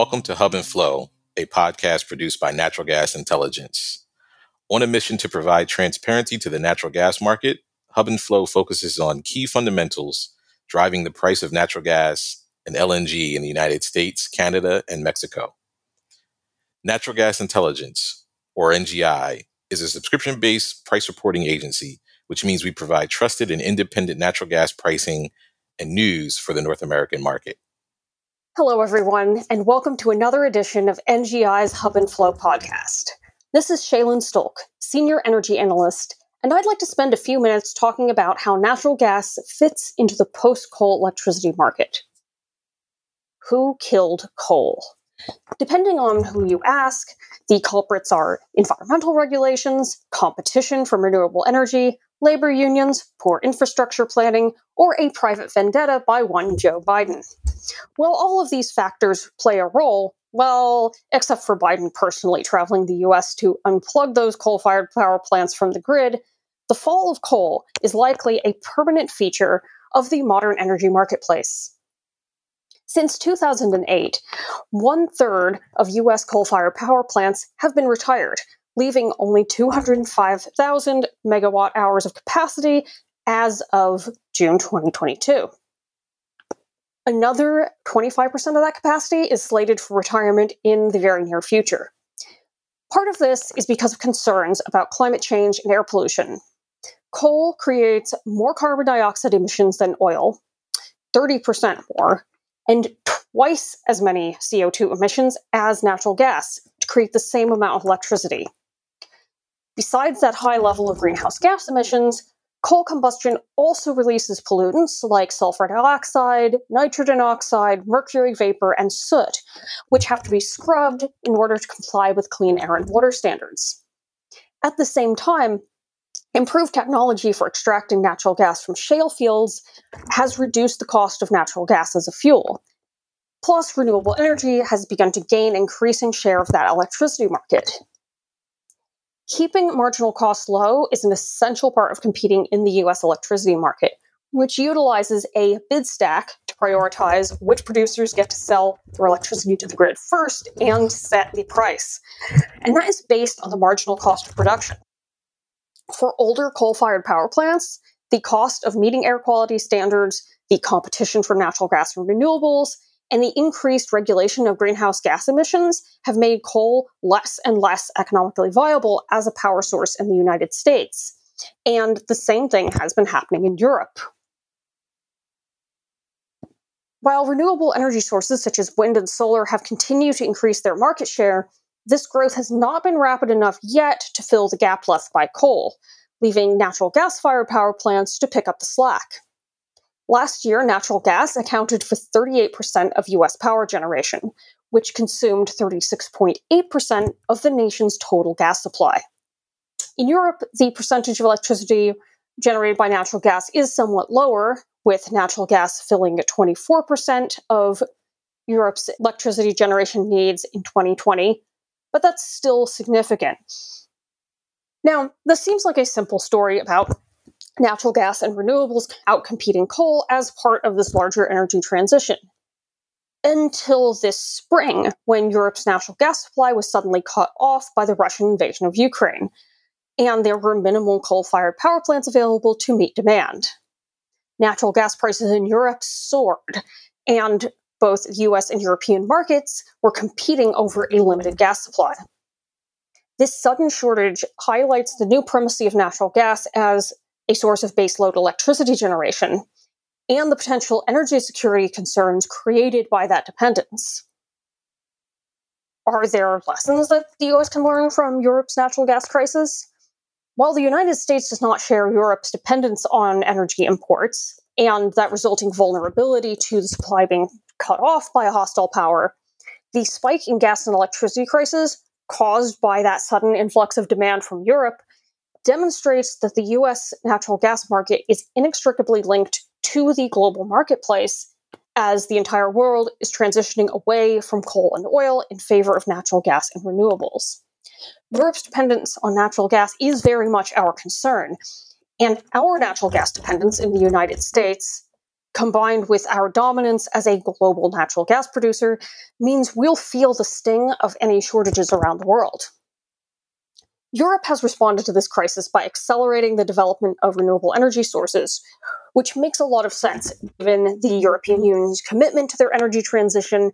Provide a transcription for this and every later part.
Welcome to Hub and Flow, a podcast produced by Natural Gas Intelligence. On a mission to provide transparency to the natural gas market, Hub and Flow focuses on key fundamentals driving the price of natural gas and LNG in the United States, Canada, and Mexico. Natural Gas Intelligence, or NGI, is a subscription based price reporting agency, which means we provide trusted and independent natural gas pricing and news for the North American market. Hello, everyone, and welcome to another edition of NGI's Hub and Flow podcast. This is Shaylin Stolk, Senior Energy Analyst, and I'd like to spend a few minutes talking about how natural gas fits into the post coal electricity market. Who killed coal? Depending on who you ask, the culprits are environmental regulations, competition from renewable energy, labor unions, poor infrastructure planning, or a private vendetta by one Joe Biden. While all of these factors play a role, well, except for Biden personally traveling the US to unplug those coal fired power plants from the grid, the fall of coal is likely a permanent feature of the modern energy marketplace. Since 2008, one third of US coal fired power plants have been retired, leaving only 205,000 megawatt hours of capacity as of June 2022. Another 25% of that capacity is slated for retirement in the very near future. Part of this is because of concerns about climate change and air pollution. Coal creates more carbon dioxide emissions than oil, 30% more, and twice as many CO2 emissions as natural gas to create the same amount of electricity. Besides that high level of greenhouse gas emissions, coal combustion also releases pollutants like sulfur dioxide, nitrogen oxide, mercury vapor, and soot, which have to be scrubbed in order to comply with clean air and water standards. At the same time, Improved technology for extracting natural gas from shale fields has reduced the cost of natural gas as a fuel. Plus, renewable energy has begun to gain increasing share of that electricity market. Keeping marginal costs low is an essential part of competing in the US electricity market, which utilizes a bid stack to prioritize which producers get to sell their electricity to the grid first and set the price. And that is based on the marginal cost of production. For older coal fired power plants, the cost of meeting air quality standards, the competition for natural gas and renewables, and the increased regulation of greenhouse gas emissions have made coal less and less economically viable as a power source in the United States. And the same thing has been happening in Europe. While renewable energy sources such as wind and solar have continued to increase their market share, this growth has not been rapid enough yet to fill the gap left by coal, leaving natural gas fired power plants to pick up the slack. Last year, natural gas accounted for 38% of US power generation, which consumed 36.8% of the nation's total gas supply. In Europe, the percentage of electricity generated by natural gas is somewhat lower, with natural gas filling at 24% of Europe's electricity generation needs in 2020, but that's still significant. Now, this seems like a simple story about natural gas and renewables outcompeting coal as part of this larger energy transition. Until this spring, when Europe's natural gas supply was suddenly cut off by the Russian invasion of Ukraine, and there were minimal coal fired power plants available to meet demand. Natural gas prices in Europe soared, and both US and European markets were competing over a limited gas supply. This sudden shortage highlights the new primacy of natural gas as a source of baseload electricity generation and the potential energy security concerns created by that dependence. Are there lessons that the US can learn from Europe's natural gas crisis? While the United States does not share Europe's dependence on energy imports, and that resulting vulnerability to the supply being cut off by a hostile power, the spike in gas and electricity crisis caused by that sudden influx of demand from Europe demonstrates that the US natural gas market is inextricably linked to the global marketplace as the entire world is transitioning away from coal and oil in favor of natural gas and renewables. Europe's dependence on natural gas is very much our concern, and our natural gas dependence in the United States combined with our dominance as a global natural gas producer, means we'll feel the sting of any shortages around the world. Europe has responded to this crisis by accelerating the development of renewable energy sources, which makes a lot of sense given the European Union's commitment to their energy transition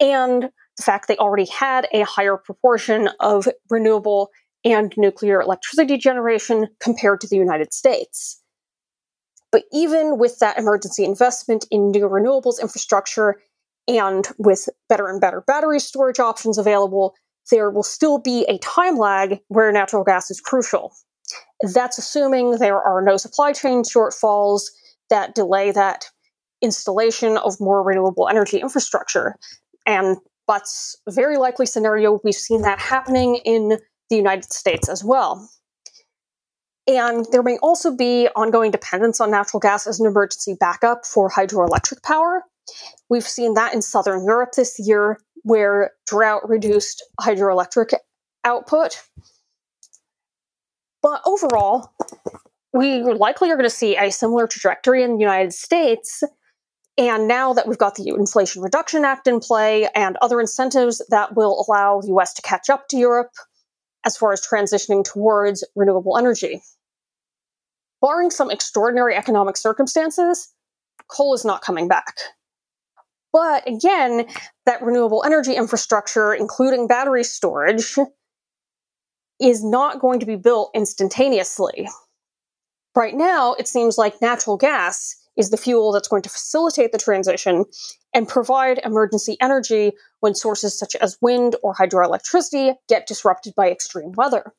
and the fact they already had a higher proportion of renewable and nuclear electricity generation compared to the United States. But even with that emergency investment in new renewables infrastructure and with better and better battery storage options available, there will still be a time lag where natural gas is crucial. That's assuming there are no supply chain shortfalls that delay that installation of more renewable energy infrastructure. And that's a very likely scenario. We've seen that happening in the United States as well. And there may also be ongoing dependence on natural gas as an emergency backup for hydroelectric power. We've seen that in southern Europe this year, where drought reduced hydroelectric output. But overall, we likely are going to see a similar trajectory in the United States. And now that we've got the Inflation Reduction Act in play and other incentives that will allow the US to catch up to Europe as far as transitioning towards renewable energy. Barring some extraordinary economic circumstances, coal is not coming back. But again, that renewable energy infrastructure, including battery storage, is not going to be built instantaneously. Right now, it seems like natural gas is the fuel that's going to facilitate the transition and provide emergency energy when sources such as wind or hydroelectricity get disrupted by extreme weather.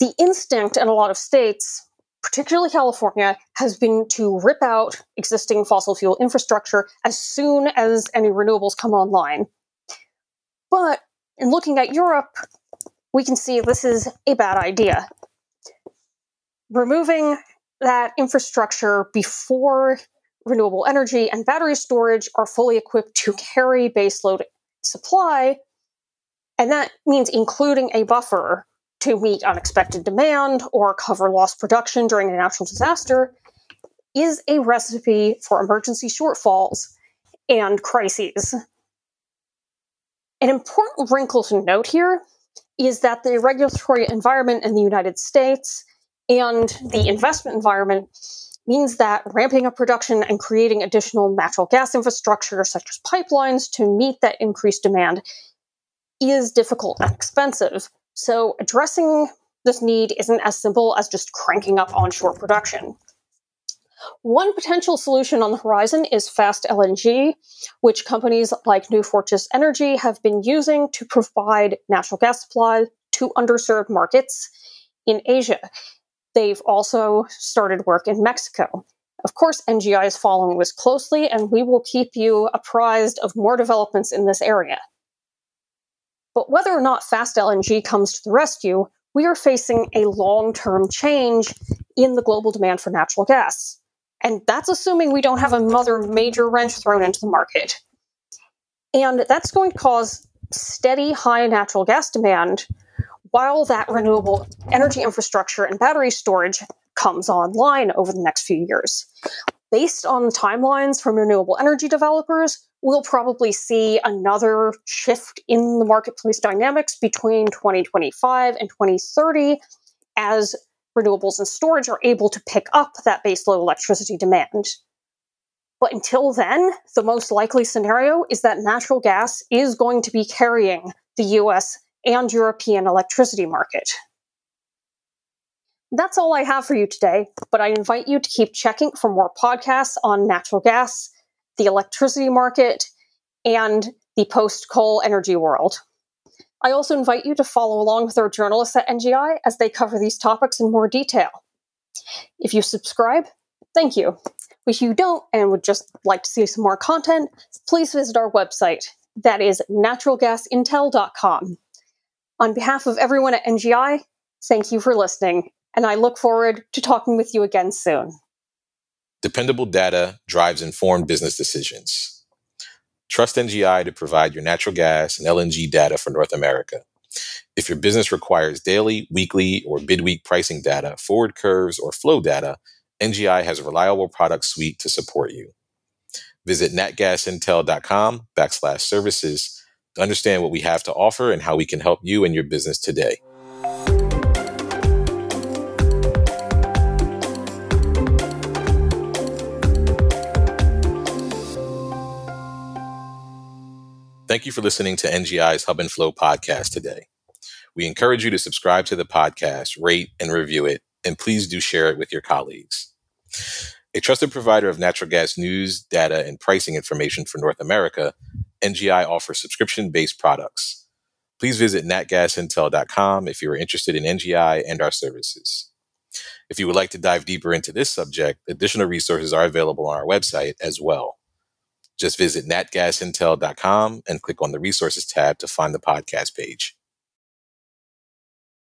The instinct in a lot of states, particularly California, has been to rip out existing fossil fuel infrastructure as soon as any renewables come online. But in looking at Europe, we can see this is a bad idea removing that infrastructure before renewable energy and battery storage are fully equipped to carry baseload supply. And that means including a buffer to meet unexpected demand or cover lost production during a natural disaster is a recipe for emergency shortfalls and crises. An important wrinkle to note here is that the regulatory environment in the United States and the investment environment means that ramping up production and creating additional natural gas infrastructure, such as pipelines, to meet that increased demand is difficult and expensive. So, addressing this need isn't as simple as just cranking up onshore production. One potential solution on the horizon is fast LNG, which companies like New Fortress Energy have been using to provide natural gas supply to underserved markets in Asia. They've also started work in Mexico. Of course, NGI is following this closely, and we will keep you apprised of more developments in this area. But whether or not fast LNG comes to the rescue, we are facing a long term change in the global demand for natural gas. And that's assuming we don't have another major wrench thrown into the market. And that's going to cause steady high natural gas demand while that renewable energy infrastructure and battery storage comes online over the next few years. Based on timelines from renewable energy developers, we'll probably see another shift in the marketplace dynamics between 2025 and 2030 as renewables and storage are able to pick up that baseload electricity demand. But until then, the most likely scenario is that natural gas is going to be carrying the US and European electricity market. That's all I have for you today, but I invite you to keep checking for more podcasts on natural gas, the electricity market, and the post coal energy world. I also invite you to follow along with our journalists at NGI as they cover these topics in more detail. If you subscribe, thank you. If you don't and would just like to see some more content, please visit our website. That is naturalgasintel.com. On behalf of everyone at NGI, thank you for listening, and I look forward to talking with you again soon. Dependable data drives informed business decisions. Trust NGI to provide your natural gas and LNG data for North America. If your business requires daily, weekly, or bidweek pricing data, forward curves, or flow data, NGI has a reliable product suite to support you. Visit natgasintel.com backslash services to understand what we have to offer and how we can help you and your business today. Thank you for listening to NGI's Hub and Flow podcast today. We encourage you to subscribe to the podcast, rate and review it, and please do share it with your colleagues. A trusted provider of natural gas news, data, and pricing information for North America, NGI offers subscription based products. Please visit natgasintel.com if you are interested in NGI and our services. If you would like to dive deeper into this subject, additional resources are available on our website as well. Just visit natgasintel.com and click on the resources tab to find the podcast page.